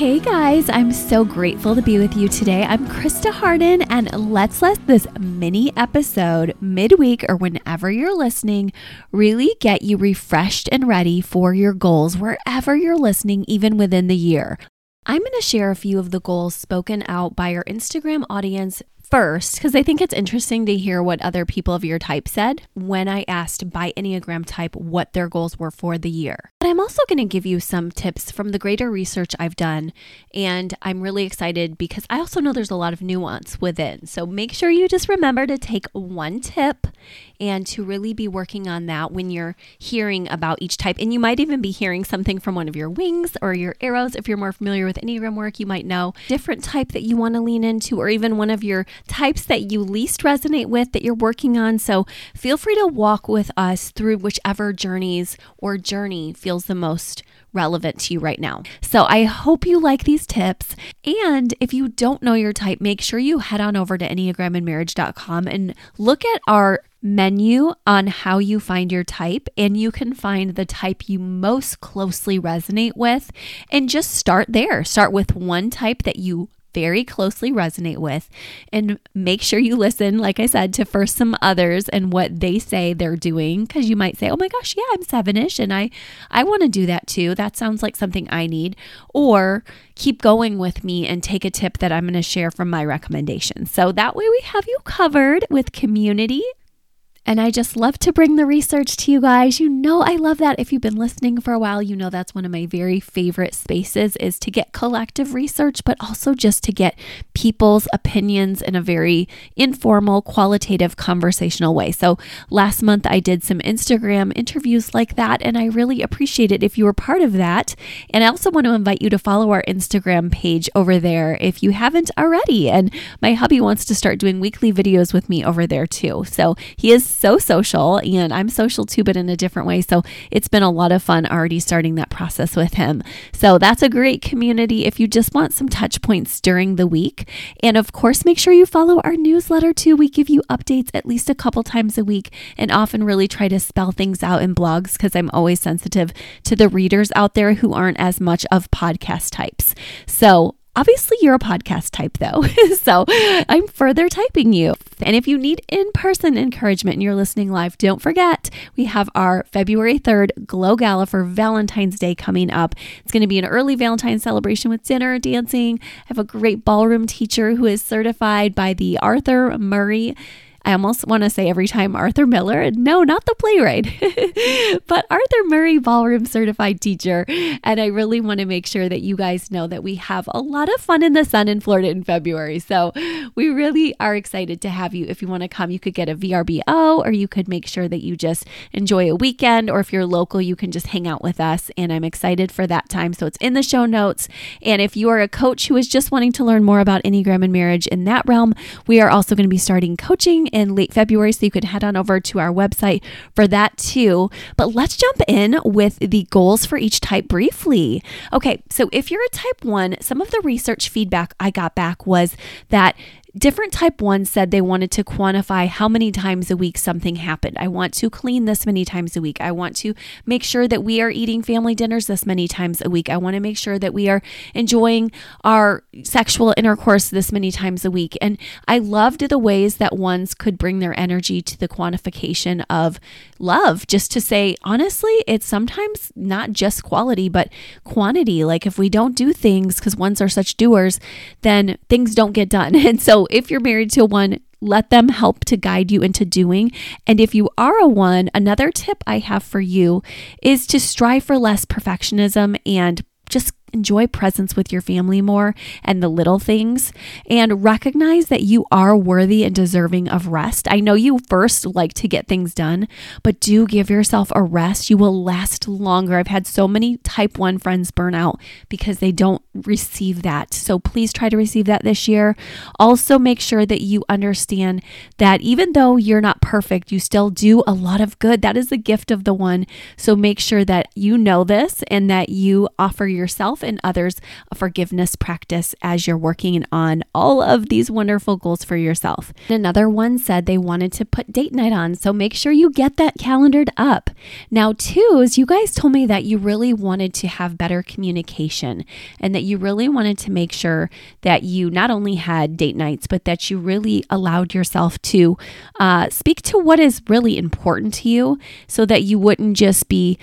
Hey guys, I'm so grateful to be with you today. I'm Krista Harden, and let's let this mini episode midweek or whenever you're listening really get you refreshed and ready for your goals wherever you're listening, even within the year. I'm going to share a few of the goals spoken out by our Instagram audience first because I think it's interesting to hear what other people of your type said when I asked by Enneagram type what their goals were for the year. But I'm also going to give you some tips from the greater research I've done. And I'm really excited because I also know there's a lot of nuance within. So make sure you just remember to take one tip and to really be working on that when you're hearing about each type. And you might even be hearing something from one of your wings or your arrows. If you're more familiar with Enneagram work, you might know different type that you want to lean into, or even one of your types that you least resonate with that you're working on. So feel free to walk with us through whichever journeys or journey feels the most relevant to you right now. So I hope you like these tips. And if you don't know your type, make sure you head on over to EnneagramandMarriage.com and look at our menu on how you find your type, and you can find the type you most closely resonate with and just start there. Start with one type that you very closely resonate with and make sure you listen like i said to first some others and what they say they're doing. Because you might say oh my gosh yeah i'm sevenish and i i want to do that too. That sounds like something i need. Or keep going with me and take a tip that i'm going to share from my recommendations so that way we have you covered with community and I just love to bring the research to you guys. You know I love that. If you've been listening for a while, you know that's one of my very favorite spaces is to get collective research, but also just to get people's opinions in a very informal, qualitative, conversational way. So last month I did some Instagram interviews like that, and I really appreciate it if you were part of that. And I also want to invite you to follow our Instagram page over there if you haven't already. And my hubby wants to start doing weekly videos with me over there too. So he is so social and I'm social too, but in a different way. So it's been a lot of fun already starting that process with him. So that's a great community if you just want some touch points during the week. And of course, make sure you follow our newsletter too. We give you updates at least a couple times a week and often really try to spell things out in blogs because I'm always sensitive to the readers out there who aren't as much of podcast types. So Obviously, you're a podcast type though, so I'm further typing you. And if you need in person encouragement and you're listening live, don't forget we have our February 3rd Glow Gala for Valentine's Day coming up. It's going to be an early Valentine's celebration with dinner, dancing. I have a great ballroom teacher who is certified by the Arthur Murray I almost want to say every time Arthur Miller. No, not the playwright, but Arthur Murray Ballroom Certified Teacher. And I really want to make sure that you guys know that we have a lot of fun in the sun in Florida in February. So we really are excited to have you. If you want to come, you could get a VRBO or you could make sure that you just enjoy a weekend. Or if you're local, you can just hang out with us. And I'm excited for that time. So it's in the show notes. And if you are a coach who is just wanting to learn more about Enneagram and marriage in that realm, we are also going to be starting coaching in late February. So you can head on over to our website for that too. But let's jump in with the goals for each type briefly. Okay, so if you're a type one, some of the research feedback I got back was that Different type 1 said they wanted to quantify how many times a week something happened. I want to clean this many times a week. I want to make sure that we are eating family dinners this many times a week. I want to make sure that we are enjoying our sexual intercourse this many times a week. And I loved the ways that ones could bring their energy to the quantification of love, just to say, honestly, it's sometimes not just quality, but quantity. Like if we don't do things because ones are such doers, then things don't get done. And so if you're married to one, let them help to guide you into doing. And if you are a one, another tip I have for you is to strive for less perfectionism and just enjoy presence with your family more and the little things and recognize that you are worthy and deserving of rest. I know you first like to get things done, but do give yourself a rest. You will last longer. I've had so many type 1 friends burn out because they don't receive that. So please try to receive that this year. Also, make sure that you understand that even though you're not perfect, you still do a lot of good. That is the gift of the one. So make sure that you know this and that you offer yourself and others a forgiveness practice as you're working on all of these wonderful goals for yourself. Another one said they wanted to put date night on. So make sure you get that calendared up. Now, two is you guys told me that you really wanted to have better communication and that you really wanted to make sure that you not only had date nights, but that you really allowed yourself to uh, speak to what is really important to you so that you wouldn't just be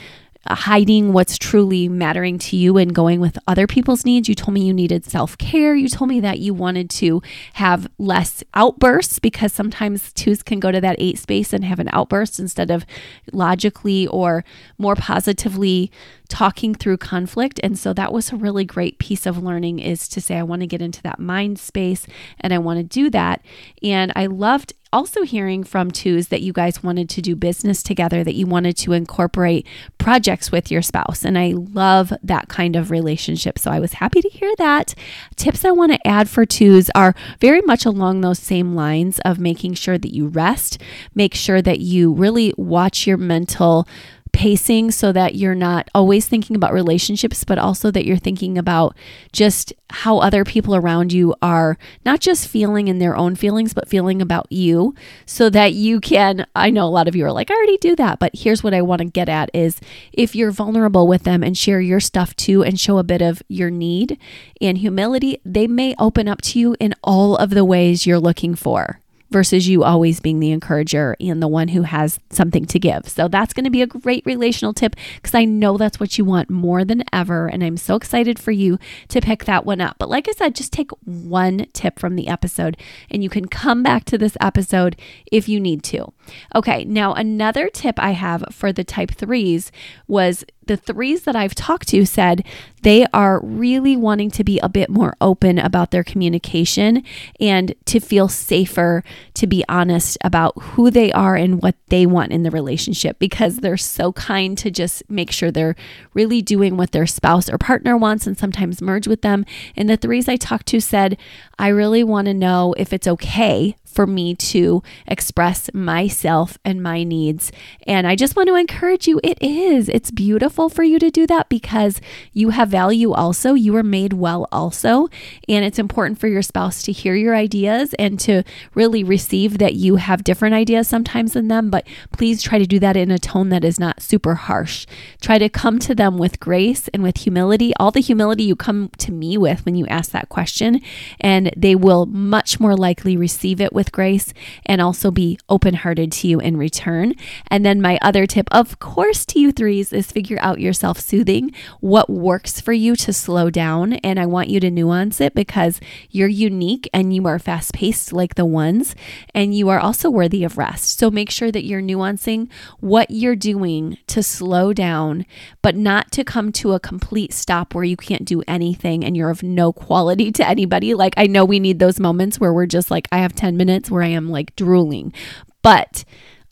Uh, hiding what's truly mattering to you and going with other people's needs. You told me you needed self care. You told me that you wanted to have less outbursts because sometimes twos can go to that eight space and have an outburst instead of logically or more positively talking through conflict. And so that was a really great piece of learning is to say, I want to get into that mind space and I want to do that. And I loved also hearing from twos that you guys wanted to do business together, that you wanted to incorporate projects with your spouse. And I love that kind of relationship. So I was happy to hear that. Tips I want to add for twos are very much along those same lines of making sure that you rest, make sure that you really watch your mental pacing so that you're not always thinking about relationships, but also that you're thinking about just how other people around you are not just feeling in their own feelings, but feeling about you so that you can. I know a lot of you are like, I already do that, but here's what I want to get at is if you're vulnerable with them and share your stuff too and show a bit of your need and humility, they may open up to you in all of the ways you're looking for versus you always being the encourager and the one who has something to give. So that's going to be a great relational tip because I know that's what you want more than ever. And I'm so excited for you to pick that one up. But like I said, just take one tip from the episode and you can come back to this episode if you need to. Okay, now another tip I have for the type threes was the threes that I've talked to said they are really wanting to be a bit more open about their communication and to feel safer to be honest about who they are and what they want in the relationship because they're so kind to just make sure they're really doing what their spouse or partner wants and sometimes merge with them. And the threes I talked to said, I really want to know if it's okay for me to express myself and my needs. And I just want to encourage you it is. It's beautiful for you to do that because you have value also. You are made well also. And it's important for your spouse to hear your ideas and to really receive that you have different ideas sometimes than them. But please try to do that in a tone that is not super harsh. Try to come to them with grace and with humility, all the humility you come to me with when you ask that question. And they will much more likely receive it with with grace and also be open hearted to you in return. And then my other tip, of course, to you threes is figure out your self soothing, what works for you to slow down. And I want you to nuance it because you're unique and you are fast paced like the ones, and you are also worthy of rest. So make sure that you're nuancing what you're doing to slow down, but not to come to a complete stop where you can't do anything and you're of no quality to anybody. Like, I know we need those moments where we're just like, I have 10 minutes minutes where I am like drooling. But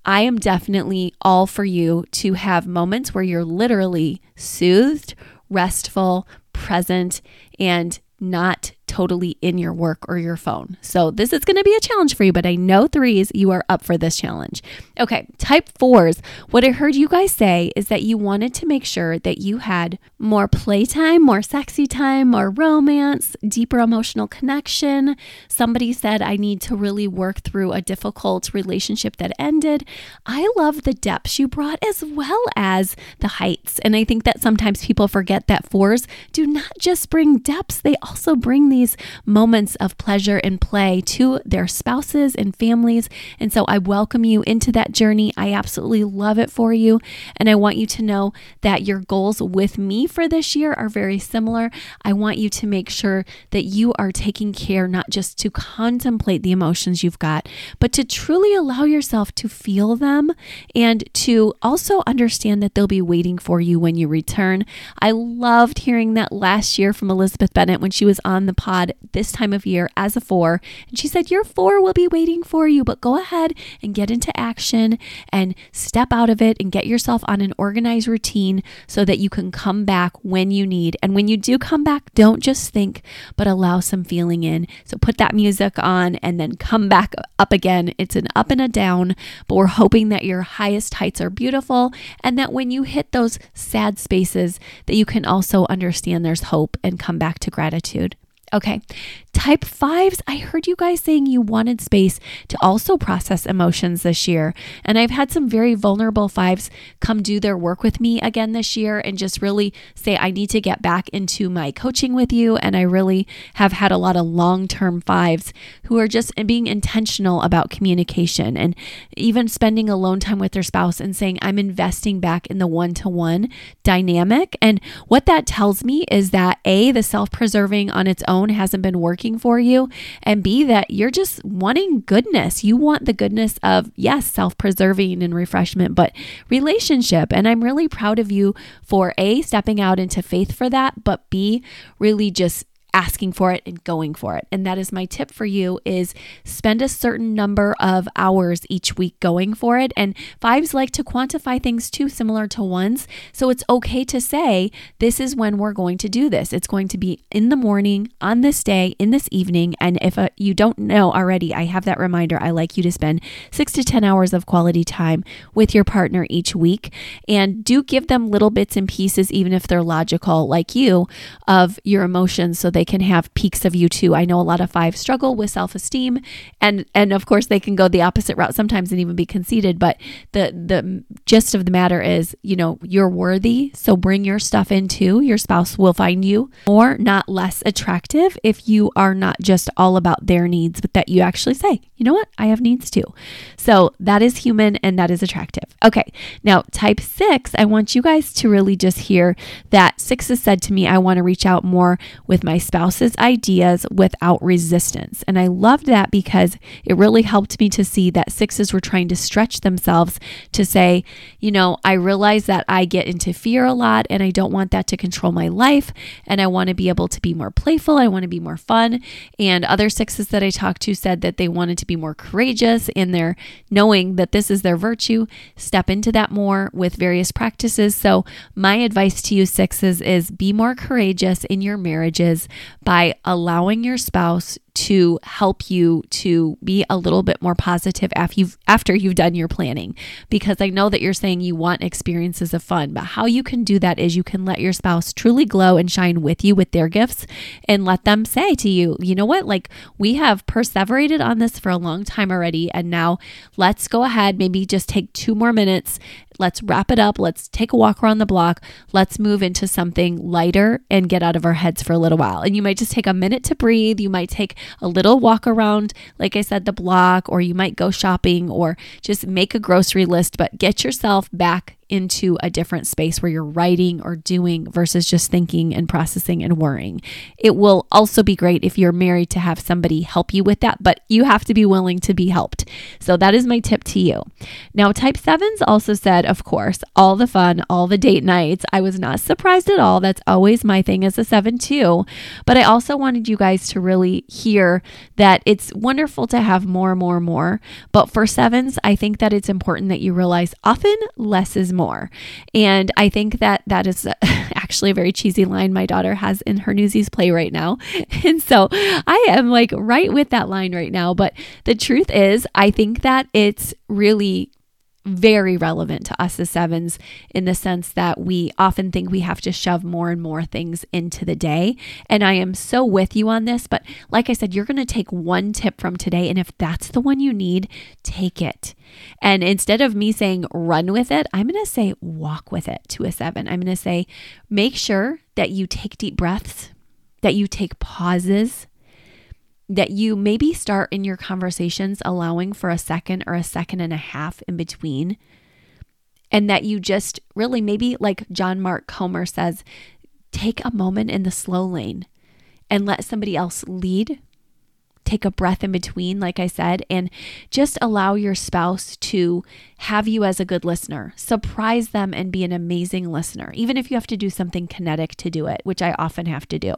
I am definitely all for you to have moments where you're literally soothed, restful, present, and not totally in your work or your phone. So this is going to be a challenge for you, but I know threes, you are up for this challenge. Okay, type fours. What I heard you guys say is that you wanted to make sure that you had more playtime, more sexy time, more romance, deeper emotional connection. Somebody said, I need to really work through a difficult relationship that ended. I love the depths you brought as well as the heights. And I think that sometimes people forget that fours do not just bring depths, they also bring these these moments of pleasure and play to their spouses and families. And so I welcome you into that journey. I absolutely love it for you. And I want you to know that your goals with me for this year are very similar. I want you to make sure that you are taking care not just to contemplate the emotions you've got, but to truly allow yourself to feel them and to also understand that they'll be waiting for you when you return. I loved hearing that last year from Elizabeth Bennett when she was on the this time of year as a four. And she said, Your four will be waiting for you, but go ahead and get into action and step out of it and get yourself on an organized routine so that you can come back when you need. And when you do come back, don't just think, but allow some feeling in. So put that music on and then come back up again. It's an up and a down, but we're hoping that your highest heights are beautiful and that when you hit those sad spaces that you can also understand there's hope and come back to gratitude. Okay. Type fives, I heard you guys saying you wanted space to also process emotions this year. And I've had some very vulnerable fives come do their work with me again this year and just really say, I need to get back into my coaching with you. And I really have had a lot of long term fives who are just being intentional about communication and even spending alone time with their spouse and saying, I'm investing back in the one to one dynamic. And what that tells me is that A, the self preserving on its own hasn't been working for you, and B, that you're just wanting goodness. You want the goodness of, yes, self preserving and refreshment, but relationship. And I'm really proud of you for A, stepping out into faith for that, but B, really just asking for it and going for it. And that is my tip for you is spend a certain number of hours each week going for it. And fives like to quantify things too similar to ones. So it's okay to say this is when we're going to do this. It's going to be in the morning, on this day, in this evening. And if uh, you don't know already, I have that reminder. I like you to spend 6 to 10 hours of quality time with your partner each week and do give them little bits and pieces even if they're logical like you of your emotions so they they can have peaks of you too. I know a lot of five struggle with self-esteem and and of course they can go the opposite route sometimes and even be conceited, but the the gist of the matter is, you know, you're worthy, so bring your stuff in too. Your spouse will find you more not less attractive if you are not just all about their needs, but that you actually say, "You know what? I have needs too." So, that is human and that is attractive. Okay. Now, type 6, I want you guys to really just hear that 6 has said to me, "I want to reach out more with my spouse spouse's ideas without resistance. And I loved that because it really helped me to see that sixes were trying to stretch themselves to say, you know, I realize that I get into fear a lot and I don't want that to control my life. And I want to be able to be more playful. I want to be more fun. And other sixes that I talked to said that they wanted to be more courageous in their knowing that this is their virtue, step into that more with various practices. So, my advice to you, sixes, is be more courageous in your marriages by allowing your spouse to help you to be a little bit more positive after you've after you've done your planning because I know that you're saying you want experiences of fun but how you can do that is you can let your spouse truly glow and shine with you with their gifts and let them say to you you know what like we have perseverated on this for a long time already and now let's go ahead maybe just take two more minutes let's wrap it up. Let's take a walk around the block. Let's move into something lighter and get out of our heads for a little while. And you might just take a minute to breathe. You might take a little walk around, like I said, the block, or you might go shopping or just make a grocery list, but get yourself back into a different space where you're writing or doing versus just thinking and processing and worrying. It will also be great if you're married to have somebody help you with that, but you have to be willing to be helped. So that is my tip to you. Now, type sevens also said, of course, all the fun, all the date nights. I was not surprised at all. That's always my thing as a seven, too. But I also wanted you guys to really hear that it's wonderful to have more, more, more. But for sevens, I think that it's important that you realize often less is more. And I think that that is actually a very cheesy line my daughter has in her Newsies play right now. And so I am like right with that line right now. But the truth is, I think that it's really very relevant to us as sevens in the sense that we often think we have to shove more and more things into the day. And I am so with you on this. But like I said, you're going to take one tip from today. And if that's the one you need, take it. And instead of me saying run with it, I'm going to say walk with it to a seven. I'm going to say make sure that you take deep breaths, that you take pauses that you maybe start in your conversations allowing for a second or a second and a half in between. And that you just really, maybe like John Mark Comer says, take a moment in the slow lane and let somebody else lead. Take a breath in between, like I said, and just allow your spouse to have you as a good listener. Surprise them and be an amazing listener, even if you have to do something kinetic to do it, which I often have to do.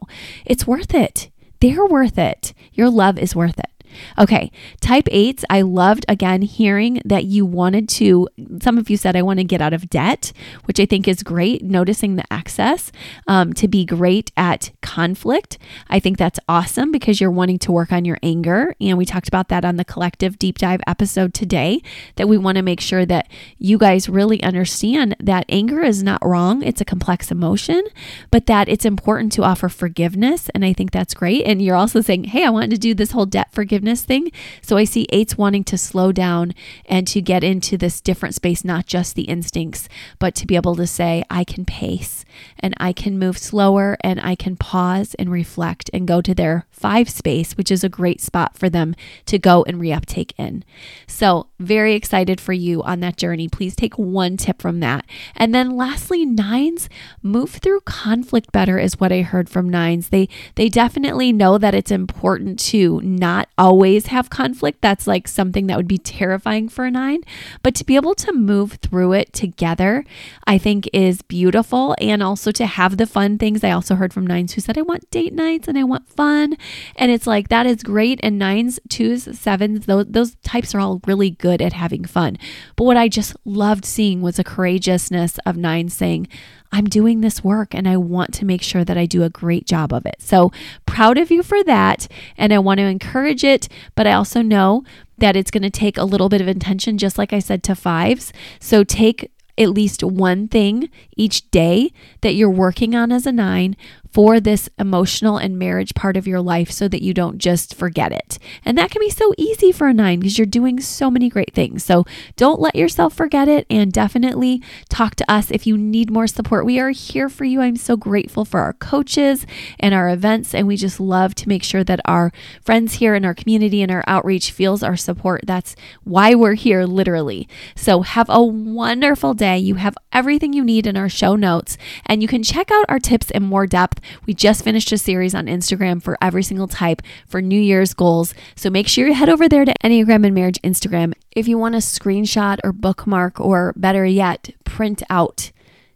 It's worth it. They're worth it. Your love is worth it. Okay, type eights. I loved again hearing that you wanted to, some of you said, I want to get out of debt, which I think is great. Noticing the access um, to be great at conflict. I think that's awesome because you're wanting to work on your anger. And we talked about that on the collective deep dive episode today that we want to make sure that you guys really understand that anger is not wrong. It's a complex emotion, but that it's important to offer forgiveness. And I think that's great. And you're also saying, hey, I wanted to do this whole debt forgiveness thing. So I see eights wanting to slow down and to get into this different space, not just the instincts, but to be able to say, I can pace and I can move slower and I can pause and reflect and go to their five space, which is a great spot for them to go and reuptake in. So, very excited for you on that journey. Please take one tip from that. And then lastly, nines move through conflict better is what I heard from nines. They they definitely know that it's important to not always have conflict. That's like something that would be terrifying for a nine, but to be able to move through it together, I think is beautiful and also to have the fun things. I also heard from nines who said I want date nights and I want fun and it's like that is great. And nines, twos, sevens, those, those types are all really good at having fun. But what I just loved seeing was a courageousness of nines saying, I'm doing this work and I want to make sure that I do a great job of it. So proud of you for that. And I want to encourage it, but I also know that it's going to take a little bit of intention, just like I said to fives. So take at least one thing each day that you're working on as a nine for this emotional and marriage part of your life so that you don't just forget it. And that can be so easy for a nine because you're doing so many great things. So don't let yourself forget it and definitely talk to us if you need more support. We are here for you. I'm so grateful for our coaches and our events. And we just love to make sure that our friends here in our community and our outreach feels our support. That's why we're here, literally. So have a wonderful day. You have everything you need in our show notes, and you can check out our tips in more depth we just finished a series on Instagram for every single type for New Year's goals. So make sure you head over there to Enneagram and Marriage Instagram if you want to screenshot or bookmark, or better yet, print out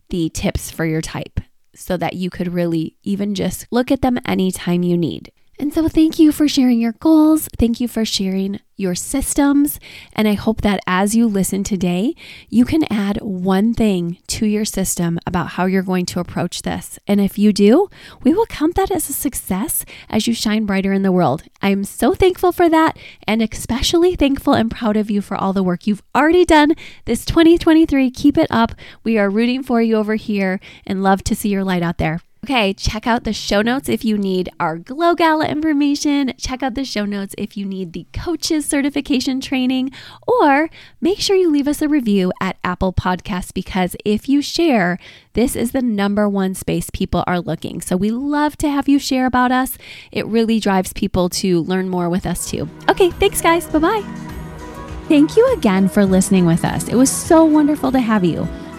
the tips for your type so that you could really even just look at them anytime you need. And so, thank you for sharing your goals. Thank you for sharing your systems. And I hope that as you listen today, you can add one thing to your system about how you're going to approach this. And if you do, we will count that as a success as you shine brighter in the world. I'm so thankful for that and especially thankful and proud of you for all the work you've already done this 2023. Keep it up. We are rooting for you over here and love to see your light out there. Okay, check out the show notes if you need our Glow Gala information. Check out the show notes if you need the coaches certification training, or make sure you leave us a review at Apple Podcasts because if you share, this is the number one space people are looking. So we love to have you share about us. It really drives people to learn more with us too. Okay, thanks, guys. Bye bye. Thank you again for listening with us. It was so wonderful to have you.